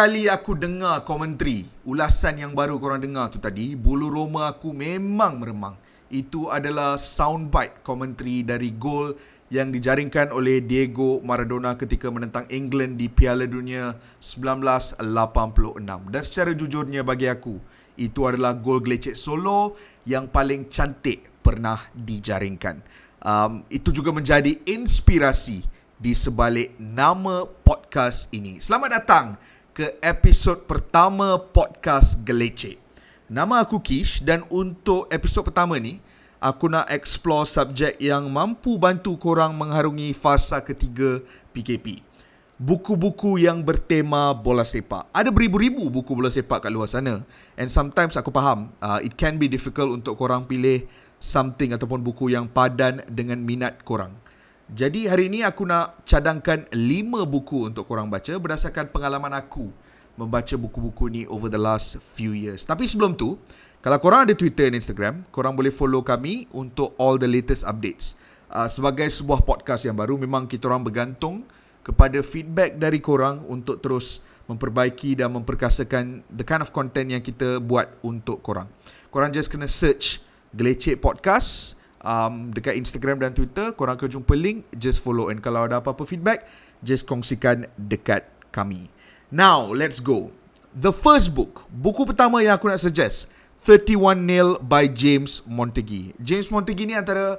Kali aku dengar komentari, ulasan yang baru korang dengar tu tadi, bulu roma aku memang meremang. Itu adalah soundbite komentari dari gol yang dijaringkan oleh Diego Maradona ketika menentang England di Piala Dunia 1986. Dan secara jujurnya bagi aku, itu adalah gol gelecek solo yang paling cantik pernah dijaringkan. Um, itu juga menjadi inspirasi di sebalik nama podcast ini. Selamat datang ke episod pertama podcast Gelecek. Nama aku Kish dan untuk episod pertama ni, aku nak explore subjek yang mampu bantu korang mengharungi fasa ketiga PKP. Buku-buku yang bertema bola sepak. Ada beribu-ribu buku bola sepak kat luar sana. And sometimes aku faham, uh, it can be difficult untuk korang pilih something ataupun buku yang padan dengan minat korang. Jadi hari ini aku nak cadangkan 5 buku untuk korang baca berdasarkan pengalaman aku membaca buku-buku ni over the last few years. Tapi sebelum tu, kalau korang ada Twitter dan Instagram, korang boleh follow kami untuk all the latest updates. Uh, sebagai sebuah podcast yang baru, memang kita orang bergantung kepada feedback dari korang untuk terus memperbaiki dan memperkasakan the kind of content yang kita buat untuk korang. Korang just kena search Gelecek Podcast um, dekat Instagram dan Twitter korang akan jumpa link. Just follow and kalau ada apa-apa feedback just kongsikan dekat kami. Now let's go. The first book buku pertama yang aku nak suggest 31 Nil by James Montague. James Montague ni antara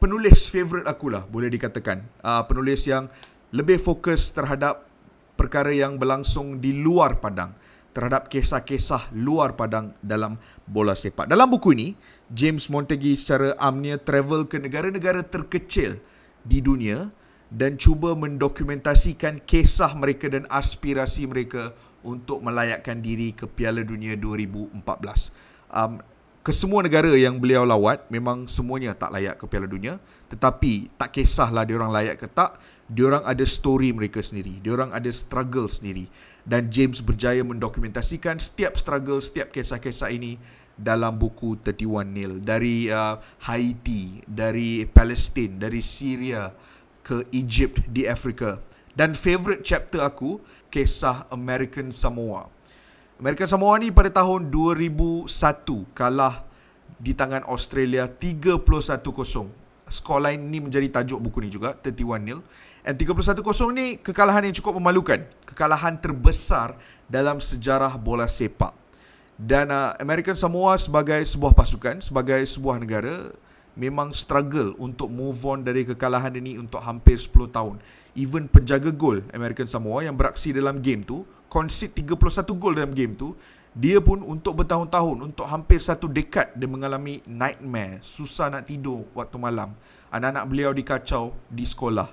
penulis favourite aku lah boleh dikatakan. Uh, penulis yang lebih fokus terhadap perkara yang berlangsung di luar padang terhadap kisah-kisah luar padang dalam bola sepak. Dalam buku ini, James Montague secara amnya travel ke negara-negara terkecil di dunia dan cuba mendokumentasikan kisah mereka dan aspirasi mereka untuk melayakkan diri ke Piala Dunia 2014. Um, kesemua negara yang beliau lawat memang semuanya tak layak ke Piala Dunia tetapi tak kisahlah dia orang layak ke tak dia orang ada story mereka sendiri dia orang ada struggle sendiri dan James berjaya mendokumentasikan setiap struggle setiap kisah-kisah ini dalam buku 31 Nil dari uh, Haiti, dari Palestin, dari Syria ke Egypt di Afrika. Dan favorite chapter aku kisah American Samoa. American Samoa ni pada tahun 2001 kalah di tangan Australia 31-0. Skor lain ni menjadi tajuk buku ni juga 31 nil. And 31-0 ni kekalahan yang cukup memalukan. Kekalahan terbesar dalam sejarah bola sepak. Dan uh, American Samoa sebagai sebuah pasukan, sebagai sebuah negara memang struggle untuk move on dari kekalahan ini untuk hampir 10 tahun. Even penjaga gol American Samoa yang beraksi dalam game tu, concede 31 gol dalam game tu, dia pun untuk bertahun-tahun, untuk hampir satu dekad dia mengalami nightmare, susah nak tidur waktu malam. Anak-anak beliau dikacau di sekolah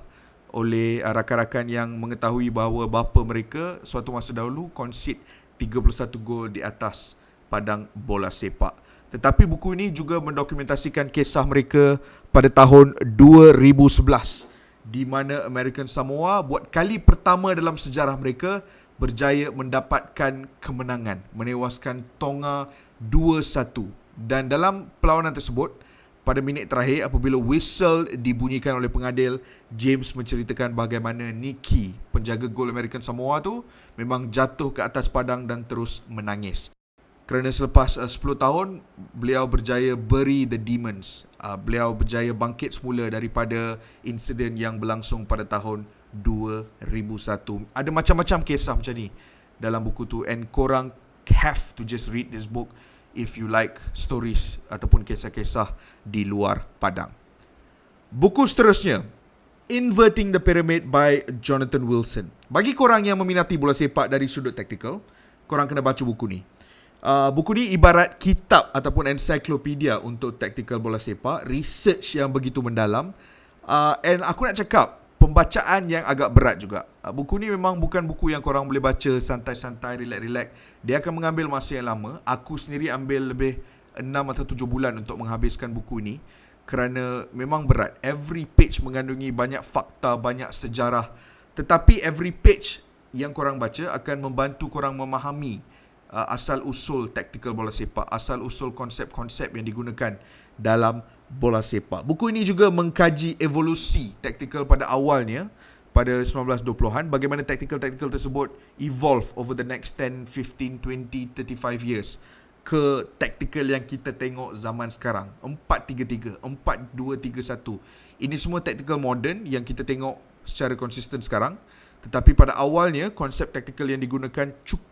oleh uh, rakan-rakan yang mengetahui bahawa bapa mereka suatu masa dahulu concede 31 gol di atas padang bola sepak. Tetapi buku ini juga mendokumentasikan kisah mereka pada tahun 2011 di mana American Samoa buat kali pertama dalam sejarah mereka berjaya mendapatkan kemenangan menewaskan Tonga 2-1 dan dalam perlawanan tersebut pada minit terakhir apabila whistle dibunyikan oleh pengadil James menceritakan bagaimana Nicky penjaga gol American Samoa tu memang jatuh ke atas padang dan terus menangis kerana selepas uh, 10 tahun beliau berjaya bury the demons uh, beliau berjaya bangkit semula daripada insiden yang berlangsung pada tahun 2001 ada macam-macam kisah macam ni dalam buku tu and korang have to just read this book if you like stories ataupun kisah-kisah di luar padang buku seterusnya Inverting the Pyramid by Jonathan Wilson. Bagi korang yang meminati bola sepak dari sudut taktikal, korang kena baca buku ni. Uh, buku ni ibarat kitab ataupun encyclopedia untuk tactical bola sepak, research yang begitu mendalam. Uh, and aku nak cakap, pembacaan yang agak berat juga. Uh, buku ni memang bukan buku yang korang boleh baca santai-santai, relax-relax. Dia akan mengambil masa yang lama. Aku sendiri ambil lebih 6 atau 7 bulan untuk menghabiskan buku ni. Kerana memang berat. Every page mengandungi banyak fakta, banyak sejarah. Tetapi every page yang korang baca akan membantu korang memahami uh, asal usul tactical bola sepak, asal usul konsep-konsep yang digunakan dalam bola sepak. Buku ini juga mengkaji evolusi tactical pada awalnya pada 1920-an bagaimana tactical-tactical tersebut evolve over the next 10, 15, 20, 35 years ke tactical yang kita tengok zaman sekarang. 4-3-3, 4-2-3-1 ini semua tactical modern yang kita tengok secara konsisten sekarang. Tetapi pada awalnya konsep tactical yang digunakan cukup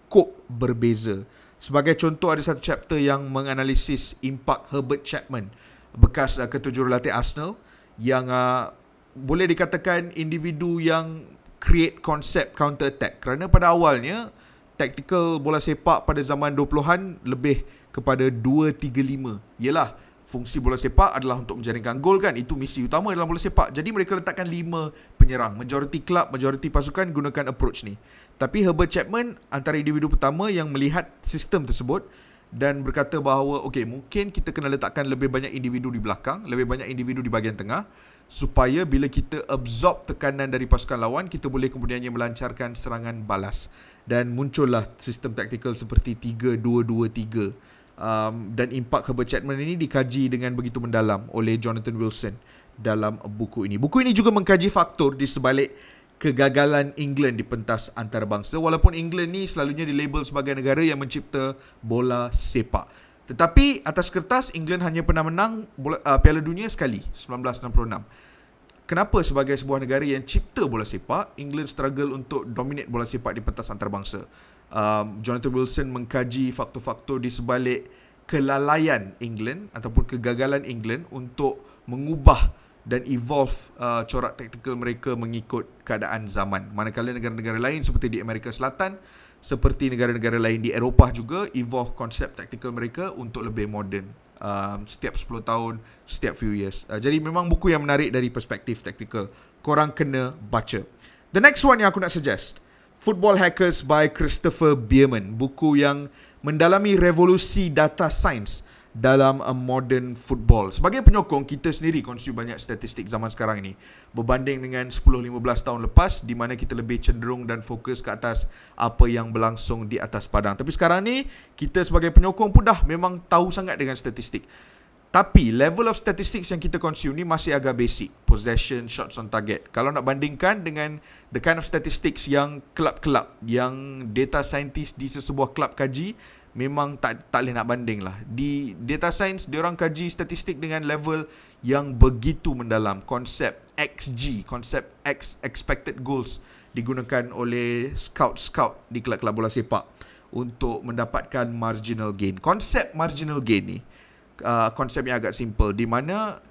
berbeza. Sebagai contoh ada satu chapter yang menganalisis impak Herbert Chapman bekas uh, ketua jurulatih Arsenal yang uh, boleh dikatakan individu yang create konsep counter attack kerana pada awalnya tactical bola sepak pada zaman 20-an lebih kepada 2-3-5 ialah fungsi bola sepak adalah untuk menjaringkan gol kan? Itu misi utama dalam bola sepak. Jadi mereka letakkan 5 penyerang. Majoriti klub majoriti pasukan gunakan approach ni tapi Herbert Chapman antara individu pertama yang melihat sistem tersebut dan berkata bahawa okey mungkin kita kena letakkan lebih banyak individu di belakang lebih banyak individu di bahagian tengah supaya bila kita absorb tekanan dari pasukan lawan kita boleh kemudiannya melancarkan serangan balas dan muncullah sistem taktikal seperti 3-2-2-3 um, dan impak Herbert Chapman ini dikaji dengan begitu mendalam oleh Jonathan Wilson dalam buku ini. Buku ini juga mengkaji faktor di sebalik kegagalan England di pentas antarabangsa walaupun England ni selalunya dilabel sebagai negara yang mencipta bola sepak. Tetapi atas kertas England hanya pernah menang bola, uh, Piala Dunia sekali 1966. Kenapa sebagai sebuah negara yang cipta bola sepak, England struggle untuk dominate bola sepak di pentas antarabangsa? Um, Jonathan Wilson mengkaji faktor-faktor di sebalik kelalaian England ataupun kegagalan England untuk mengubah dan evolve uh, corak taktikal mereka mengikut keadaan zaman. Manakala negara-negara lain seperti di Amerika Selatan seperti negara-negara lain di Eropah juga evolve konsep tactical mereka untuk lebih moden um, setiap 10 tahun, setiap few years. Uh, jadi memang buku yang menarik dari perspektif tactical. Korang kena baca. The next one yang aku nak suggest, Football Hackers by Christopher Bierman. Buku yang mendalami revolusi data science dalam a modern football. Sebagai penyokong, kita sendiri konsum banyak statistik zaman sekarang ini. Berbanding dengan 10-15 tahun lepas, di mana kita lebih cenderung dan fokus ke atas apa yang berlangsung di atas padang. Tapi sekarang ni, kita sebagai penyokong pun dah memang tahu sangat dengan statistik. Tapi level of statistics yang kita consume ni masih agak basic. Possession, shots on target. Kalau nak bandingkan dengan the kind of statistics yang kelab-kelab, yang data scientist di sesebuah kelab kaji, memang tak tak boleh nak banding lah. Di data science dia orang kaji statistik dengan level yang begitu mendalam. Konsep XG, konsep X expected goals digunakan oleh scout-scout di kelab-kelab bola sepak untuk mendapatkan marginal gain. Konsep marginal gain ni uh, konsep yang agak simple di mana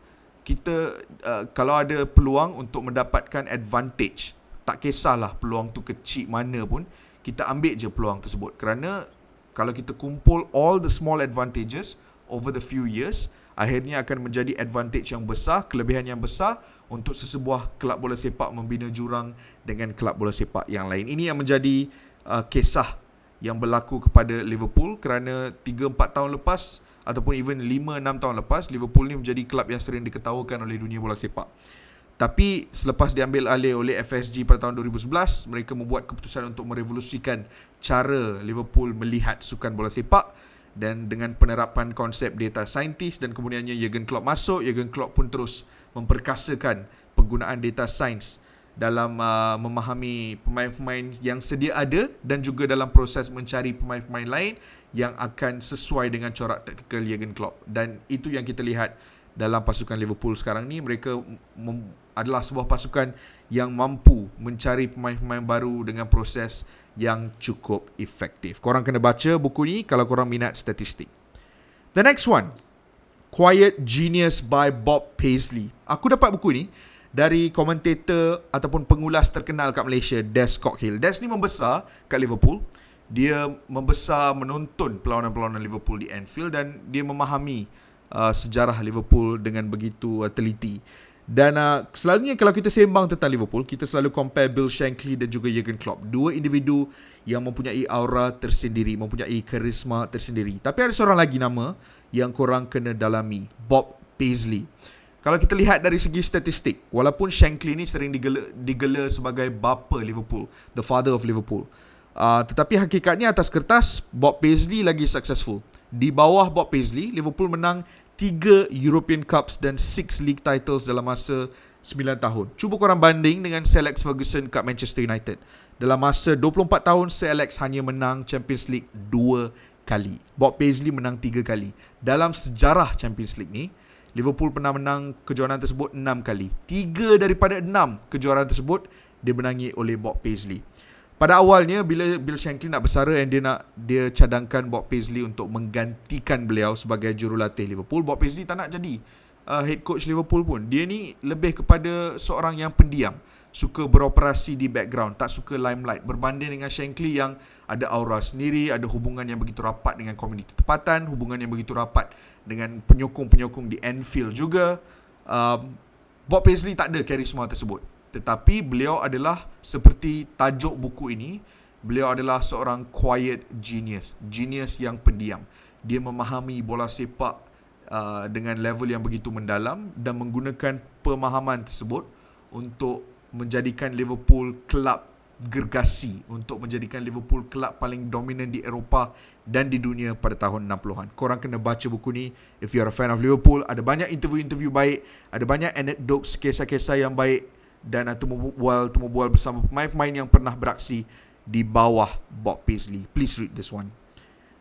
kita uh, kalau ada peluang untuk mendapatkan advantage tak kisahlah peluang tu kecil mana pun kita ambil je peluang tersebut kerana kalau kita kumpul all the small advantages over the few years, akhirnya akan menjadi advantage yang besar, kelebihan yang besar untuk sesebuah kelab bola sepak membina jurang dengan kelab bola sepak yang lain. Ini yang menjadi uh, kisah yang berlaku kepada Liverpool kerana 3-4 tahun lepas ataupun even 5-6 tahun lepas Liverpool ni menjadi kelab yang sering diketawakan oleh dunia bola sepak. Tapi selepas diambil alih oleh FSG pada tahun 2011, mereka membuat keputusan untuk merevolusikan cara Liverpool melihat sukan bola sepak dan dengan penerapan konsep data scientist dan kemudiannya Jurgen Klopp masuk, Jurgen Klopp pun terus memperkasakan penggunaan data science dalam uh, memahami pemain-pemain yang sedia ada dan juga dalam proses mencari pemain-pemain lain yang akan sesuai dengan corak taktikal Jurgen Klopp dan itu yang kita lihat dalam pasukan Liverpool sekarang ni mereka adalah sebuah pasukan yang mampu mencari pemain-pemain baru dengan proses yang cukup efektif. Korang kena baca buku ni kalau korang minat statistik. The next one, Quiet Genius by Bob Paisley. Aku dapat buku ni dari komentator ataupun pengulas terkenal kat Malaysia, Des Cockhill. Des ni membesar kat Liverpool. Dia membesar menonton perlawanan-perlawanan Liverpool di Anfield dan dia memahami uh, sejarah Liverpool dengan begitu uh, teliti. Dan uh, selalunya kalau kita sembang tentang Liverpool, kita selalu compare Bill Shankly dan juga Jurgen Klopp. Dua individu yang mempunyai aura tersendiri, mempunyai karisma tersendiri. Tapi ada seorang lagi nama yang korang kena dalami, Bob Paisley. Kalau kita lihat dari segi statistik, walaupun Shankly ni sering digelar, digelar sebagai bapa Liverpool, the father of Liverpool. Uh, tetapi hakikatnya atas kertas, Bob Paisley lagi successful. Di bawah Bob Paisley, Liverpool menang 3 European Cups dan 6 league titles dalam masa 9 tahun. Cuba korang banding dengan Sir Alex Ferguson kat Manchester United. Dalam masa 24 tahun, Sir Alex hanya menang Champions League 2 kali. Bob Paisley menang 3 kali. Dalam sejarah Champions League ni, Liverpool pernah menang kejuaraan tersebut 6 kali. 3 daripada 6 kejuaraan tersebut dimenangi oleh Bob Paisley. Pada awalnya bila Bill Shankly nak bersara dan dia nak dia cadangkan Bob Paisley untuk menggantikan beliau sebagai jurulatih Liverpool, Bob Paisley tak nak jadi uh, head coach Liverpool pun. Dia ni lebih kepada seorang yang pendiam, suka beroperasi di background, tak suka limelight berbanding dengan Shankly yang ada aura sendiri, ada hubungan yang begitu rapat dengan komuniti tempatan, hubungan yang begitu rapat dengan penyokong-penyokong di Anfield juga. Um, Bob Paisley tak ada karisma tersebut. Tetapi beliau adalah seperti tajuk buku ini, beliau adalah seorang quiet genius, genius yang pendiam. Dia memahami bola sepak uh, dengan level yang begitu mendalam dan menggunakan pemahaman tersebut untuk menjadikan Liverpool kelab gergasi untuk menjadikan Liverpool kelab paling dominan di Eropah dan di dunia pada tahun 60-an. Korang kena baca buku ni if you are a fan of Liverpool. Ada banyak interview-interview baik, ada banyak anecdotes, kisah-kisah yang baik dan atau bual temu bual bersama pemain-pemain yang pernah beraksi di bawah Bob Paisley. Please read this one.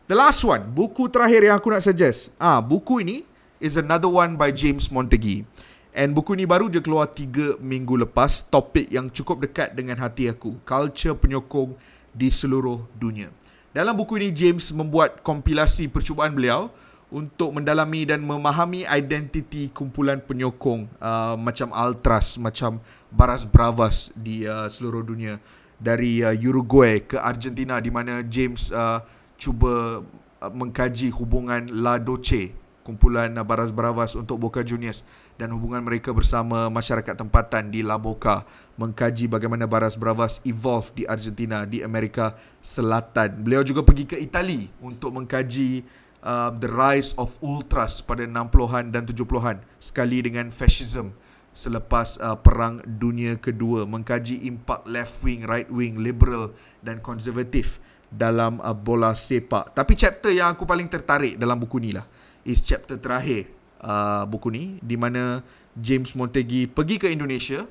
The last one, buku terakhir yang aku nak suggest. Ah, buku ini is another one by James Montague. And buku ni baru je keluar 3 minggu lepas. Topik yang cukup dekat dengan hati aku. Culture penyokong di seluruh dunia. Dalam buku ini, James membuat kompilasi percubaan beliau untuk mendalami dan memahami identiti kumpulan penyokong uh, macam Ultras, macam Baras Bravas di uh, seluruh dunia dari uh, Uruguay ke Argentina di mana James uh, cuba uh, mengkaji hubungan La Doce kumpulan uh, Baras Bravas untuk Boca Juniors dan hubungan mereka bersama masyarakat tempatan di La Boca mengkaji bagaimana Baras Bravas evolve di Argentina di Amerika Selatan. Beliau juga pergi ke Itali untuk mengkaji uh, the rise of ultras pada 60-an dan 70-an sekali dengan fascism selepas uh, perang dunia kedua mengkaji impak left wing right wing liberal dan konservatif dalam uh, bola sepak. Tapi chapter yang aku paling tertarik dalam buku ni lah. Is chapter terakhir uh, buku ni di mana James Montague pergi ke Indonesia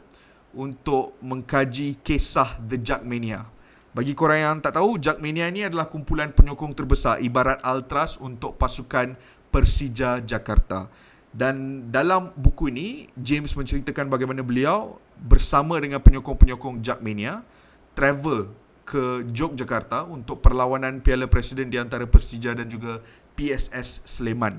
untuk mengkaji kisah The Jackmania bagi korang yang tak tahu, Jackmania ni adalah kumpulan penyokong terbesar ibarat Altras untuk pasukan Persija Jakarta. Dan dalam buku ini, James menceritakan bagaimana beliau bersama dengan penyokong-penyokong Jackmania travel ke Yogyakarta untuk perlawanan Piala Presiden di antara Persija dan juga PSS Sleman.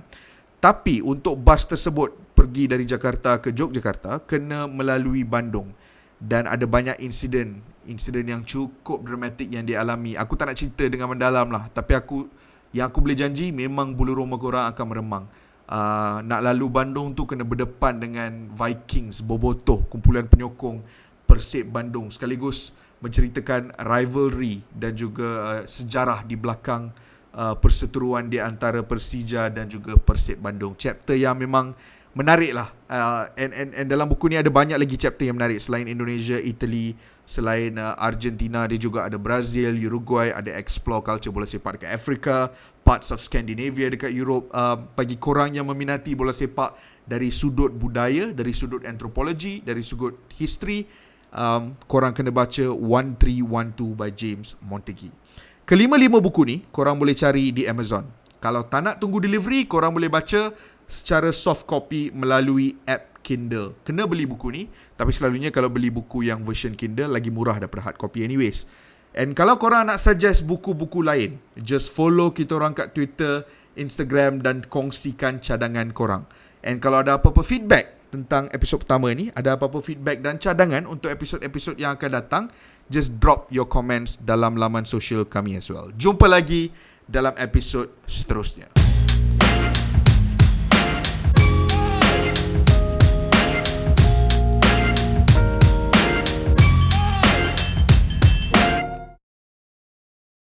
Tapi untuk bas tersebut pergi dari Jakarta ke Yogyakarta kena melalui Bandung dan ada banyak insiden insiden yang cukup dramatik yang dialami. Aku tak nak cerita dengan mendalam lah. Tapi aku, yang aku boleh janji, memang bulu roma korang akan meremang. Uh, nak lalu Bandung tu kena berdepan dengan Vikings, Bobotoh, kumpulan penyokong Persib Bandung. Sekaligus menceritakan rivalry dan juga uh, sejarah di belakang uh, perseteruan di antara Persija dan juga Persib Bandung. Chapter yang memang menarik lah. Uh, and, and, and dalam buku ni ada banyak lagi chapter yang menarik. Selain Indonesia, Italy, Selain uh, Argentina, dia juga ada Brazil, Uruguay, ada explore culture bola sepak dekat Afrika, parts of Scandinavia dekat Europe. Uh, bagi korang yang meminati bola sepak dari sudut budaya, dari sudut antropologi, dari sudut history, um, korang kena baca 1312 by James Montague. Kelima-lima buku ni, korang boleh cari di Amazon. Kalau tak nak tunggu delivery, korang boleh baca secara soft copy melalui app Kindle. Kena beli buku ni, tapi selalunya kalau beli buku yang version Kindle lagi murah daripada hard copy anyways. And kalau korang nak suggest buku-buku lain, just follow kita orang kat Twitter, Instagram dan kongsikan cadangan korang. And kalau ada apa-apa feedback tentang episod pertama ni, ada apa-apa feedback dan cadangan untuk episod-episod yang akan datang, just drop your comments dalam laman sosial kami as well. Jumpa lagi dalam episod seterusnya.